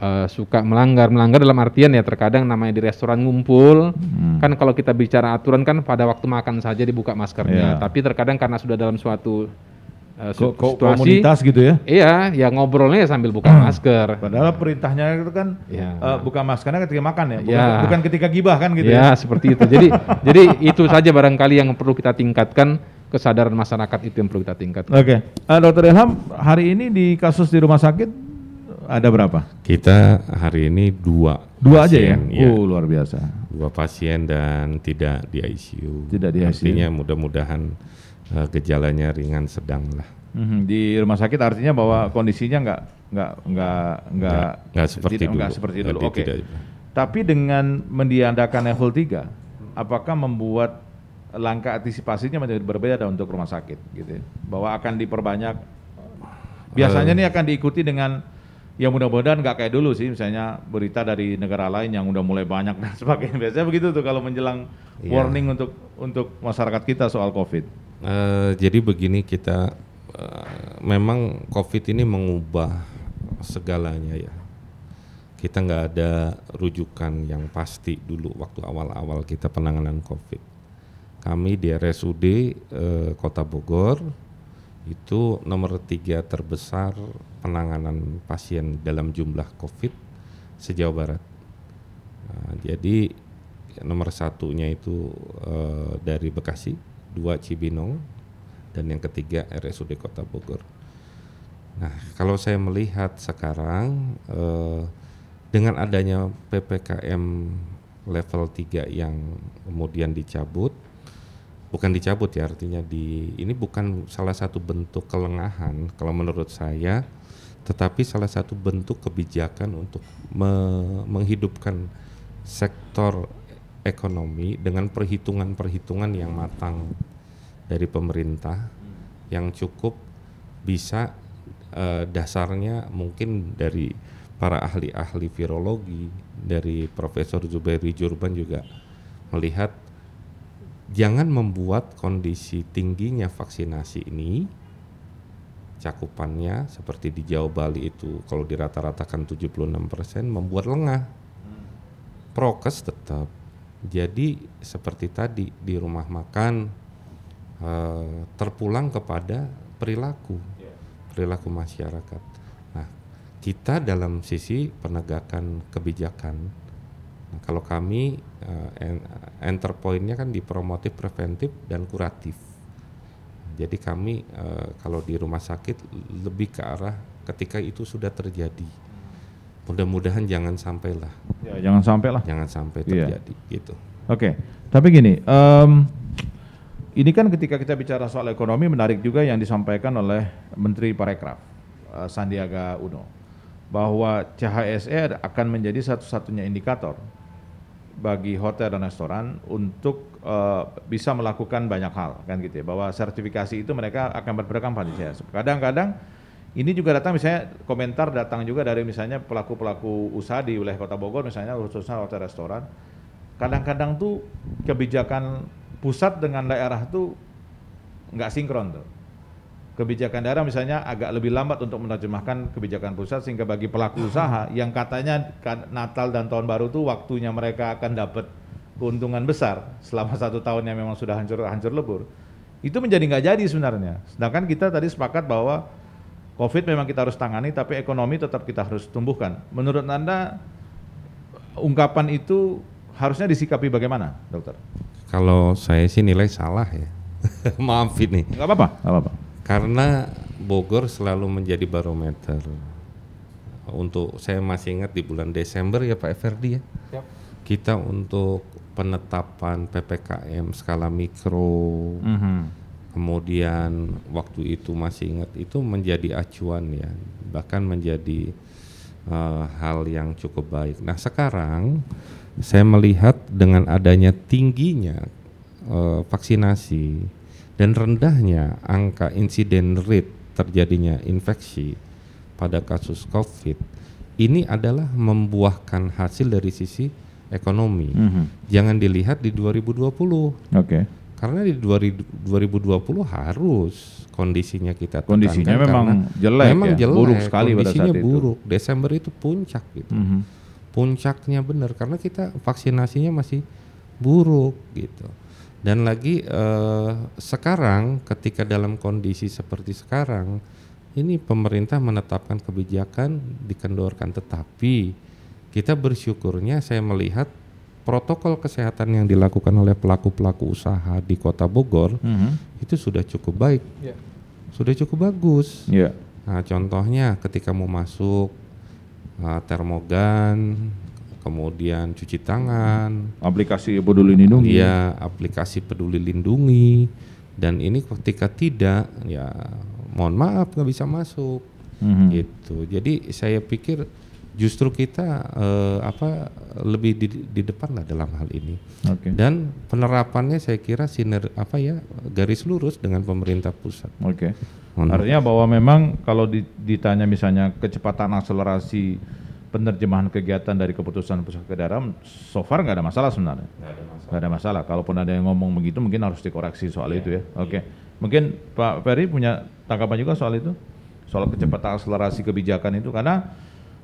eh, suka melanggar. Melanggar dalam artian ya terkadang namanya di restoran ngumpul. Hmm. Kan kalau kita bicara aturan kan pada waktu makan saja dibuka maskernya. Iya. Tapi terkadang karena sudah dalam suatu eh, Ko- situasi komunitas gitu ya. Iya, ya ngobrolnya ya sambil buka masker. Padahal perintahnya itu kan Ya. eh, buka maskernya ketika makan ya, bukan, Ya. bukan ketika gibah kan gitu ya, ya. seperti itu. Jadi jadi itu saja barangkali yang perlu kita tingkatkan kesadaran masyarakat itu yang perlu kita tingkatkan. Oke, Eh, Dokter Ilham, hari ini di kasus di rumah sakit ada berapa? Kita hari ini dua. Dua aja ya? pasien, Oh, luar biasa. Dua pasien dan tidak di ICU. Tidak di ICU. Artinya mudah-mudahan eh, gejalanya ringan sedang lah. Mhm, Di rumah sakit artinya bahwa kondisinya nggak nggak nggak nggak Nggak- seperti tidak- nggak dulu. seperti Nggak dulu. di- Oke. tidak- Tapi dengan mendiadakan level 3, apakah membuat langkah antisipasinya menjadi berbeda untuk rumah sakit gitu ya? Bahwa akan diperbanyak biasanya Eh. ini akan diikuti dengan ya mudah-mudahan nggak kayak dulu sih misalnya berita dari negara lain yang udah mulai banyak dan sebagainya biasanya begitu tuh kalau menjelang Iya. warning untuk untuk masyarakat kita soal covid Eh, jadi begini kita eh, memang COVID ini mengubah segalanya ya. Kita nggak ada rujukan yang pasti dulu waktu awal-awal kita penanganan COVID. Kami di RSUD eh, Kota Bogor itu nomor tiga terbesar penanganan pasien dalam jumlah COVID sejauh barat. Nah, jadi nomor satunya itu eh, dari Bekasi, dua Cibinong, dan yang ketiga RSUD Kota Bogor. Nah, kalau saya melihat sekarang eh, dengan adanya ppkm level 3 yang kemudian dicabut, bukan dicabut ya artinya di ini bukan salah satu bentuk kelengahan kalau menurut saya, tetapi salah satu bentuk kebijakan untuk me- menghidupkan sektor ekonomi dengan perhitungan-perhitungan yang matang dari pemerintah yang cukup bisa eh, dasarnya mungkin dari para ahli-ahli virologi dari Profesor Zubairi Jurban juga melihat jangan membuat kondisi tingginya vaksinasi ini cakupannya seperti di Jawa Bali itu kalau dirata-ratakan 76% membuat lengah. Prokes tetap. Jadi seperti tadi di rumah makan eh, terpulang kepada perilaku perilaku masyarakat. Nah, kita dalam sisi penegakan kebijakan. Kalau kami en- enter point-nya kan di promotif, preventif dan kuratif. Jadi kami eh, kalau di rumah sakit lebih ke arah ketika itu sudah terjadi. Mudah-mudahan jangan sampailah, ya jangan sampai lah jangan sampai Iya. terjadi gitu. Oke, tapi gini, em, ini kan ketika kita bicara soal ekonomi menarik juga yang disampaikan oleh Menteri Parekraf eh, Sandiaga Uno bahwa CHSE akan menjadi satu-satunya indikator bagi hotel dan restoran untuk eh, bisa melakukan banyak hal kan gitu ya bahwa sertifikasi itu mereka akan pada CHSE. Kadang-kadang ini juga datang misalnya komentar datang juga dari misalnya pelaku-pelaku usaha di wilayah Kota Bogor misalnya khususnya hotel restoran kadang-kadang tuh kebijakan pusat dengan daerah tuh nggak sinkron tuh. Kebijakan daerah misalnya agak lebih lambat untuk menerjemahkan kebijakan pusat sehingga bagi pelaku usaha yang katanya Natal dan Tahun Baru tuh waktunya mereka akan dapat keuntungan besar selama satu tahun yang memang sudah hancur hancur lebur itu menjadi nggak jadi sebenarnya. Sedangkan kita tadi sepakat bahwa COVID memang kita harus tangani tapi ekonomi tetap kita harus tumbuhkan. Menurut Anda ungkapan itu harusnya disikapi bagaimana, dokter? Kalau saya sih nilai salah ya. Maaf ini. Nggak apa-apa, nggak apa-apa. Karena Bogor selalu menjadi barometer. Untuk saya masih ingat di bulan Desember ya Pak Everdi ya. Kita untuk penetapan PPKM skala mikro, kemudian waktu itu masih ingat itu menjadi acuan ya, bahkan menjadi eh, hal yang cukup baik. Nah sekarang saya melihat dengan adanya tingginya eh, vaksinasi dan rendahnya angka insiden rate terjadinya infeksi pada kasus COVID ini adalah membuahkan hasil dari sisi ekonomi. Mhm. Jangan dilihat di 2020. Oke. Karena di 2000 2020 harus kondisinya kita Kondisinya memang jelek memang ya, jelek, buruk sekali pada kondisinya saat itu. buruk. Desember itu puncak gitu. Mhm. Puncaknya benar karena kita vaksinasinya masih buruk gitu. Dan lagi eh, sekarang ketika dalam kondisi seperti sekarang ini pemerintah menetapkan kebijakan dikendorkan tetapi kita bersyukurnya saya melihat protokol kesehatan yang dilakukan oleh pelaku-pelaku usaha di Kota Bogor Mhm. itu sudah cukup baik. Ya. Sudah cukup bagus. Iya. Nah, contohnya ketika mau masuk uh, termogan, kemudian cuci tangan, Aplikasi Peduli Lindungi. ya aplikasi Peduli Lindungi, dan ini ketika tidak, ya mohon maaf nggak bisa masuk, Mhm. gitu. Jadi saya pikir justru kita eh, apa lebih di, di depan lah dalam hal ini. Oke. Dan penerapannya saya kira siner apa ya garis lurus dengan pemerintah pusat. Oke. Maaf. Artinya bahwa memang kalau di- ditanya misalnya kecepatan akselerasi penerjemahan kegiatan dari keputusan pusat ke daerah, so far nggak ada masalah sebenarnya. Nggak ada masalah. Kalaupun ada yang ngomong begitu, mungkin harus dikoreksi soal itu ya. Oke. Mungkin Pak Ferry punya tanggapan juga soal itu, soal kecepatan akselerasi kebijakan itu, karena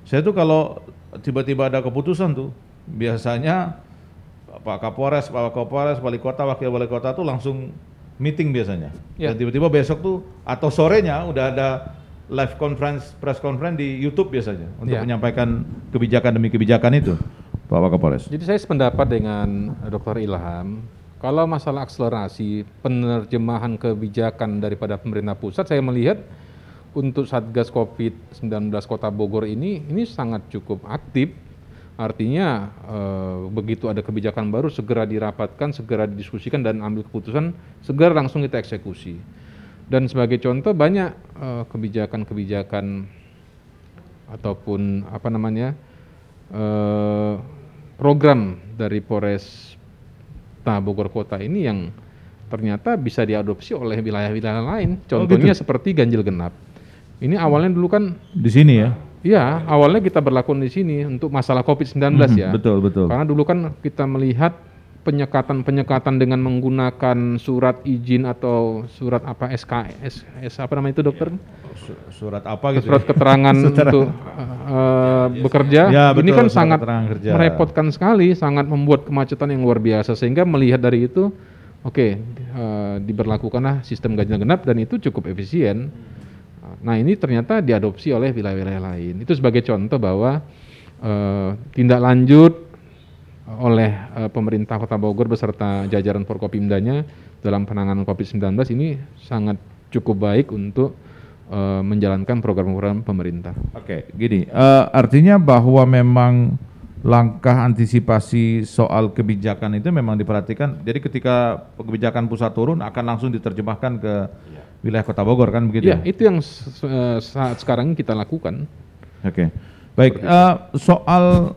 saya tuh kalau tiba-tiba ada keputusan tuh, biasanya Pak Kapolres, Pak Kapolres, Wali Kota, Wakil Wali Kota tuh langsung meeting biasanya. Ya. Dan tiba-tiba besok tuh atau sorenya udah ada live conference, press conference di YouTube biasanya untuk Ya. menyampaikan kebijakan demi kebijakan itu, Pak Wakapolres. Jadi saya sependapat dengan Dr. Ilham, kalau masalah akselerasi penerjemahan kebijakan daripada pemerintah pusat, saya melihat untuk Satgas COVID-19 Kota Bogor ini, ini sangat cukup aktif. Artinya eh, begitu ada kebijakan baru segera dirapatkan, segera didiskusikan dan ambil keputusan, segera langsung kita eksekusi. Dan sebagai contoh banyak eh, kebijakan-kebijakan ataupun apa namanya eh, program dari Polres Bogor Kota ini yang ternyata bisa diadopsi oleh wilayah-wilayah lain. Contohnya seperti ganjil genap. Ini awalnya dulu kan, Di sini ya. ya awalnya kita berlakukan di sini untuk masalah COVID-19 ya. Mhm, Betul, betul. Karena dulu kan kita melihat penyekatan-penyekatan dengan menggunakan surat izin atau surat apa SKS, S, apa namanya itu dokter? Su- Surat apa gitu? Surat ya? keterangan untuk eh, bekerja. Ya, ini betul, kan surat sangat kerja. merepotkan sekali, sangat membuat kemacetan yang luar biasa sehingga melihat dari itu, oke, eh, diberlakukanlah sistem ganjil genap dan itu cukup efisien. Nah ini ternyata diadopsi oleh wilayah-wilayah lain. Itu sebagai contoh bahwa eh, tindak lanjut oleh eh, pemerintah Kota Bogor beserta jajaran Forkopimdanya dalam penanganan COVID-19 ini sangat cukup baik untuk eh, menjalankan program-program pemerintah. Oke, gini, eh, artinya bahwa memang langkah antisipasi soal kebijakan itu memang diperhatikan. Jadi ketika kebijakan pusat turun akan langsung diterjemahkan ke wilayah Kota Bogor kan begitu Ya, ya? itu yang saat sekarang kita lakukan. Oke, baik. eh, soal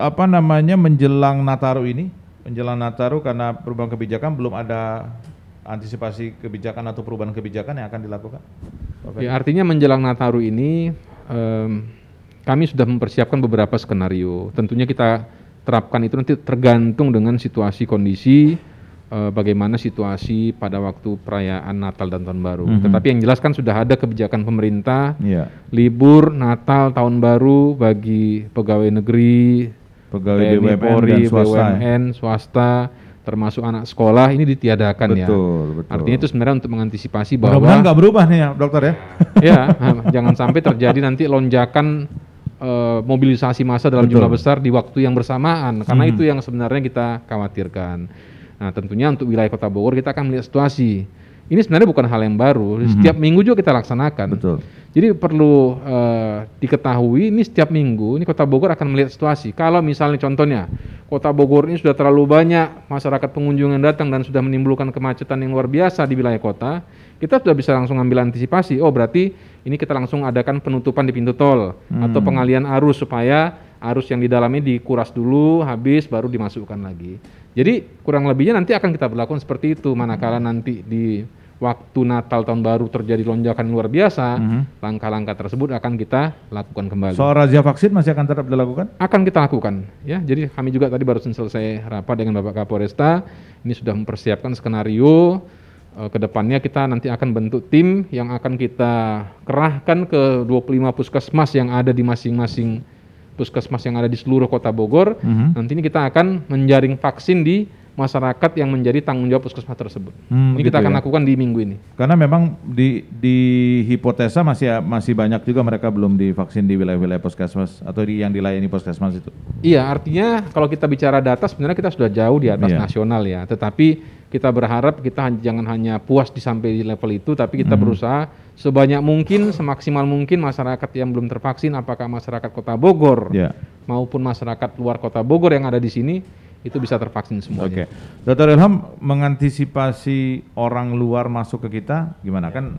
apa namanya menjelang Nataru ini, menjelang Nataru karena perubahan kebijakan belum ada antisipasi kebijakan atau perubahan kebijakan yang akan dilakukan. Ya, artinya menjelang Nataru ini em, kami sudah mempersiapkan beberapa skenario. Tentunya kita terapkan itu nanti tergantung dengan situasi kondisi eh, bagaimana situasi pada waktu perayaan Natal dan Tahun Baru. Mhm. Tetapi yang jelas kan sudah ada kebijakan pemerintah Iya. libur Natal Tahun Baru bagi pegawai negeri, Pegawai TNI, BUMN Polri, dan swasta. ya? BUMN, swasta, termasuk anak sekolah ini ditiadakan ya. Betul, betul. Artinya itu sebenarnya untuk mengantisipasi bahwa Mudah-mudahan nggak berubah nih ya, dokter ya. ya, jangan sampai terjadi nanti lonjakan eh, mobilisasi massa dalam Betul. jumlah besar di waktu yang bersamaan. Karena Mhm. itu yang sebenarnya kita khawatirkan. Nah, tentunya untuk wilayah Kota Bogor kita akan melihat situasi. Ini sebenarnya bukan hal yang baru. Setiap minggu juga kita laksanakan. Betul. Jadi perlu eh, diketahui ini setiap minggu ini Kota Bogor akan melihat situasi. Kalau misalnya contohnya Kota Bogor ini sudah terlalu banyak masyarakat pengunjung yang datang dan sudah menimbulkan kemacetan yang luar biasa di wilayah kota, kita sudah bisa langsung ambil antisipasi. Oh berarti ini kita langsung adakan penutupan di pintu tol atau pengalian arus supaya arus yang di dalamnya dikuras dulu, habis baru dimasukkan lagi. Jadi kurang lebihnya nanti akan kita berlakukan seperti itu manakala nanti di waktu Natal tahun baru terjadi lonjakan luar biasa, Mhm. langkah-langkah tersebut akan kita lakukan kembali. Soal razia vaksin masih akan tetap dilakukan? akan kita lakukan ya. Jadi kami juga tadi baru selesai rapat dengan Bapak Kapolresta, ini sudah mempersiapkan skenario eh, ke depannya kita nanti akan bentuk tim yang akan kita kerahkan ke 25 puskesmas yang ada di masing-masing puskesmas yang ada di seluruh Kota Bogor. Mhm. Nanti ini kita akan menjaring vaksin di masyarakat yang menjadi tanggung jawab puskesmas tersebut. Hmm, ini gitu kita akan ya. lakukan di minggu ini. Karena memang di di hipotesa masih masih banyak juga mereka belum divaksin di wilayah-wilayah puskesmas atau di yang dilayani puskesmas itu. Iya, artinya kalau kita bicara data sebenarnya kita sudah jauh di atas Iya. nasional ya. Tetapi kita berharap kita jangan hanya puas di sampai di level itu, tapi kita Mhm. berusaha sebanyak mungkin, semaksimal mungkin masyarakat yang belum tervaksin, apakah masyarakat Kota Bogor Ya. maupun masyarakat luar Kota Bogor yang ada di sini itu bisa tervaksin semuanya. Oke. Dokter Ilham mengantisipasi orang luar masuk ke kita gimana kan?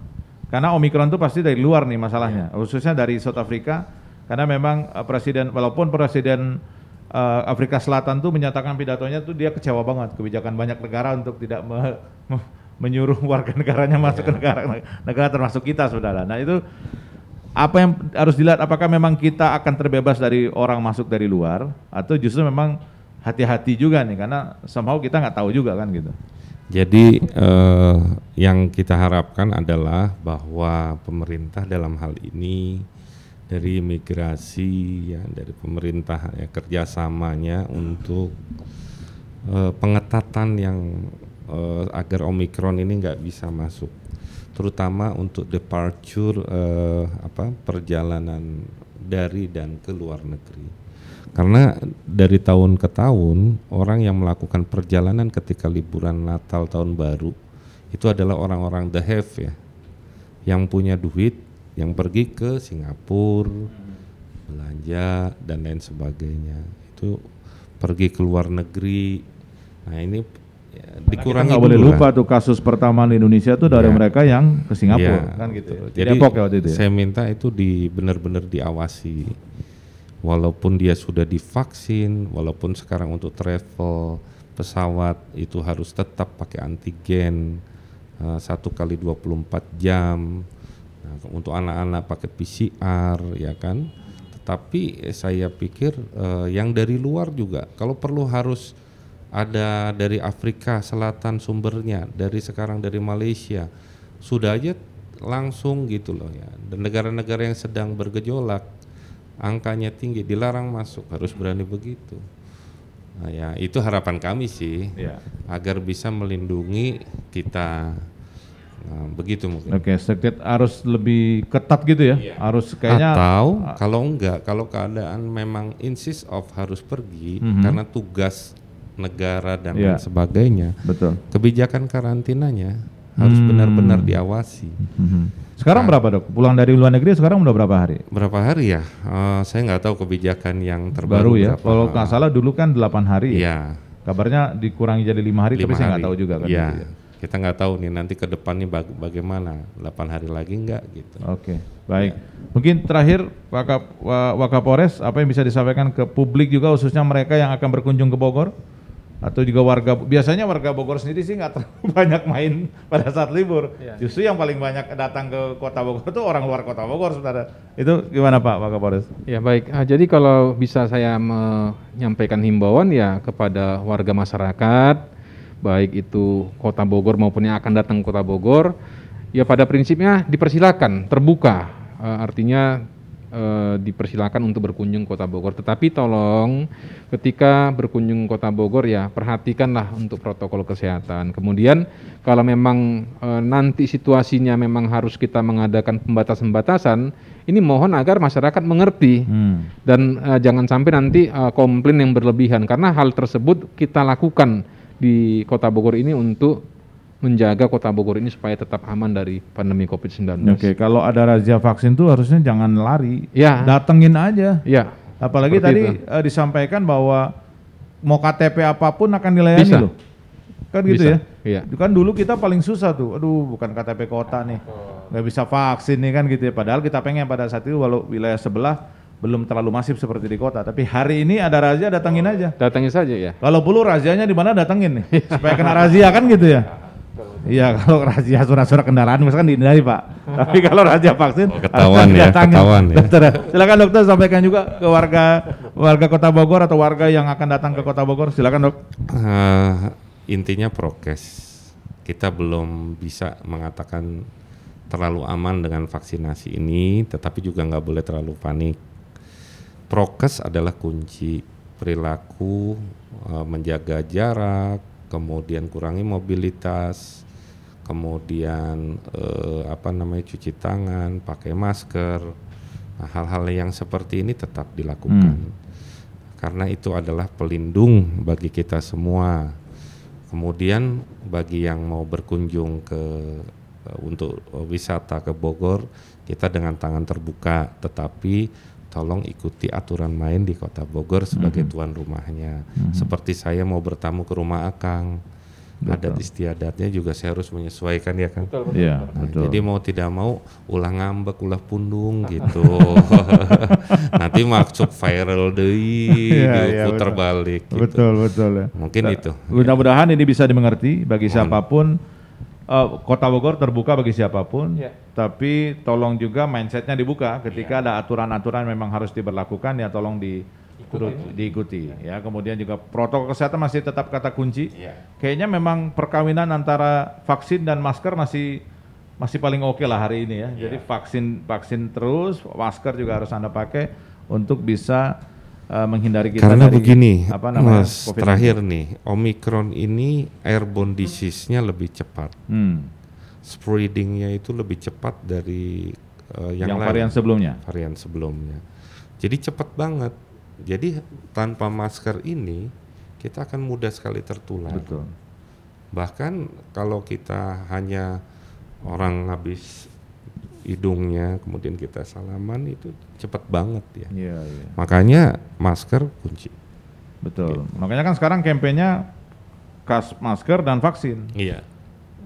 Karena Omikron itu pasti dari luar nih masalahnya, khususnya dari South Africa. Karena memang eh, presiden, walaupun presiden eh, Afrika Selatan tuh menyatakan pidatonya tuh dia kecewa banget kebijakan banyak negara untuk tidak me- me- menyuruh warga negaranya masuk ke negara negara termasuk kita saudara. Nah itu apa yang harus dilihat apakah memang kita akan terbebas dari orang masuk dari luar atau justru memang hati-hati juga nih karena somehow kita nggak tahu juga kan gitu. Jadi eh, yang kita harapkan adalah bahwa pemerintah dalam hal ini dari imigrasi ya dari pemerintah ya kerjasamanya untuk eh, pengetatan yang eh, agar omikron ini nggak bisa masuk, terutama untuk departure eh, apa perjalanan dari dan ke luar negeri. Karena dari tahun ke tahun orang yang melakukan perjalanan ketika liburan Natal tahun baru itu adalah orang-orang the have ya, yang punya duit, yang pergi ke Singapura, belanja dan lain sebagainya. Itu pergi ke luar negeri. Nah ini ya, dikurangi nggak boleh lupa tuh kasus pertama di Indonesia tuh dari Ya. mereka yang ke Singapura Iya, kan gitu. Di Jadi Depok ya waktu itu. Ya? saya minta itu di benar-benar diawasi. Walaupun dia sudah divaksin, walaupun sekarang untuk travel pesawat itu harus tetap pakai antigen eh, satu kali 24 jam. Nah, untuk anak-anak pakai PCR ya kan. Tetapi eh, saya pikir eh, yang dari luar juga kalau perlu harus ada dari Afrika Selatan sumbernya, dari sekarang dari Malaysia. Sudah aja langsung gitu loh ya. Dan negara-negara yang sedang bergejolak angkanya tinggi dilarang masuk harus berani begitu. Nah, ya itu harapan kami sih Iya. agar bisa melindungi kita. Nah, begitu mungkin. Oke, sedikit harus lebih ketat gitu ya. Harus kayaknya Atau kalau enggak, kalau keadaan memang insist of harus pergi Mhm. karena tugas negara dan Iya. lain sebagainya, betul. kebijakan karantinanya harus Hmm. benar-benar diawasi. Mhm. Sekarang Nah. berapa dok? Pulang dari luar negeri sekarang udah berapa hari? Berapa hari ya? Eh, saya nggak tahu kebijakan yang Baru terbaru ya. berapa. Kalau nggak salah dulu kan 8 hari. ya? Iya. Kabarnya dikurangi jadi lima hari, tapi lima saya nggak hari. tahu juga kan. Iya. gitu ya. Kita nggak tahu nih nanti ke depannya baga- bagaimana. 8 hari lagi nggak gitu. Oke, baik. Mungkin terakhir Wakap, Wa- Wakapolres apa yang bisa disampaikan ke publik juga khususnya mereka yang akan berkunjung ke Bogor atau juga warga biasanya warga Bogor sendiri sih nggak terlalu banyak main pada saat libur. Iya. Justru yang paling banyak datang ke Kota Bogor itu orang luar Kota Bogor saudara. Itu gimana Pak Wakapolres? Ya baik, Ah, jadi kalau bisa saya menyampaikan himbauan ya kepada warga masyarakat, baik itu Kota Bogor maupun yang akan datang ke Kota Bogor, ya pada prinsipnya dipersilakan, terbuka, Eh, artinya eh, dipersilakan untuk berkunjung ke Kota Bogor. Tetapi tolong ketika berkunjung ke Kota Bogor ya perhatikanlah untuk protokol kesehatan. Kemudian kalau memang eh, nanti situasinya memang harus kita mengadakan pembatasan-pembatasan, ini mohon agar masyarakat mengerti Hmm. dan eh, jangan sampai nanti eh, komplain yang berlebihan karena hal tersebut kita lakukan di Kota Bogor ini untuk menjaga Kota Bogor ini supaya tetap aman dari pandemi Covid-19. Oke, kalau ada razia vaksin tuh harusnya jangan lari. Ya. Datengin aja. Ya. Apalagi Seperti tadi itu. eh, disampaikan bahwa mau KTP apa pun akan dilayani Bisa. loh. Kan gitu Bisa, ya? iya. Kan dulu kita paling susah tuh. Aduh, bukan KTP kota nih. nggak bisa vaksin nih kan gitu ya. Padahal kita pengen pada saat itu walau wilayah sebelah belum terlalu masif seperti di kota. Tapi hari ini ada razia datengin aja. Datangin saja ya. Kalau perlu razianya di mana datengin nih. supaya kena razia kan gitu ya. Iya kalau razia surat-surat kendaraan misalkan dihindari Pak. Tapi kalau razia vaksin Oh, ketahuan ya, datangin. ketahuan ya. Dokter, silakan dokter sampaikan juga ke warga warga Kota Bogor atau warga yang akan datang ke Kota Bogor. Silakan dok. Eh, intinya prokes. Kita belum bisa mengatakan terlalu aman dengan vaksinasi ini, tetapi juga nggak boleh terlalu panik. Prokes adalah kunci perilaku, eh, menjaga jarak, kemudian kurangi mobilitas, kemudian eh, apa namanya cuci tangan, pakai masker. Nah, hal-hal yang seperti ini tetap dilakukan karena itu adalah pelindung bagi kita semua. Kemudian bagi yang mau berkunjung ke eh, untuk wisata ke Bogor, kita dengan tangan terbuka, tetapi tolong ikuti aturan main di Kota Bogor sebagai tuan rumahnya. Seperti saya mau bertamu ke rumah Akang, adat istiadatnya juga saya harus menyesuaikan ya Kang. Iya Nah, betul. Jadi mau tidak mau ulah ngambek, ulah pundung gitu. Nanti masuk viral deh, iya, diputar betul. balik gitu. Betul betul ya. Mungkin Nah, itu. Mudah-mudahan ini bisa dimengerti bagi Mohon. siapa pun. Eh, Kota Bogor terbuka bagi siapa pun, Ya. tapi tolong juga mindsetnya dibuka. Ketika ada aturan-aturan memang harus diberlakukan ya tolong di turut diikuti ya. Kemudian juga protokol kesehatan masih tetap kata kunci. Kayaknya memang perkawinan antara vaksin dan masker masih masih paling oke lah hari ini ya. Jadi vaksin vaksin terus, masker juga harus anda pakai untuk bisa eh, menghindari kita Karena dari begini, apa namanya Mas, COVID-19. terakhir nih, Omicron ini airborne disease-nya lebih cepat. Hmm. Spreading-nya itu lebih cepat dari eh, yang, yang, lain. varian sebelumnya. varian sebelumnya. Jadi cepat banget. Jadi tanpa masker ini kita akan mudah sekali tertular. Betul. Bahkan kalau kita hanya orang habis hidungnya kemudian kita salaman itu cepat banget ya. Iya, iya. Makanya masker kunci. Betul. Makanya kan sekarang kampanyenya kas masker dan vaksin. Iya.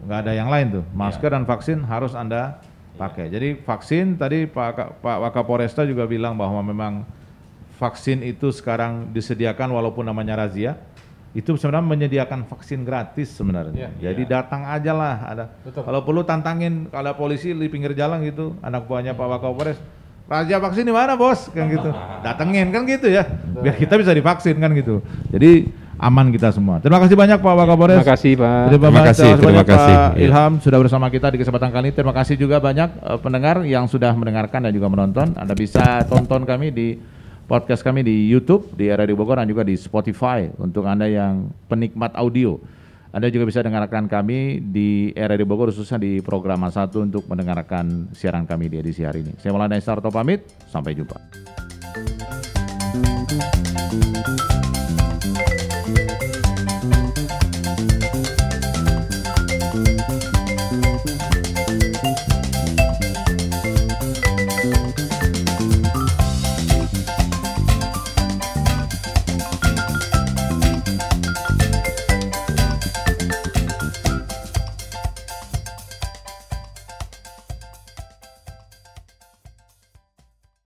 Nggak ada yang lain tuh. Masker dan vaksin harus Anda pakai. Jadi vaksin tadi Pak Pak Wakapolresta juga bilang bahwa memang vaksin itu sekarang disediakan walaupun namanya razia. Itu sebenarnya menyediakan vaksin gratis sebenarnya. Jadi datang aja lah. Ada. Kalau perlu tantangin kalau ada polisi di pinggir jalan gitu, anak buahnya Pak Wakapolres, razia vaksin di mana bos? Kan gitu. Datengin kan gitu ya. Biar kita bisa divaksin kan gitu. Jadi aman kita semua. Terima kasih banyak Pak Wakapolres. Terima kasih Pak. Terima, Terima banyak, kasih, terima kasih. Pak Iya. Ilham sudah bersama kita di kesempatan kali ini. Terima kasih juga banyak eh, pendengar yang sudah mendengarkan dan juga menonton. Anda bisa tonton kami di podcast kami di YouTube di RRI Bogor dan juga di Spotify untuk Anda yang penikmat audio. Anda juga bisa dengarkan kami di RRI Bogor khususnya di program 1 untuk mendengarkan siaran kami di edisi hari ini. Saya Maulana Isarto pamit, sampai jumpa.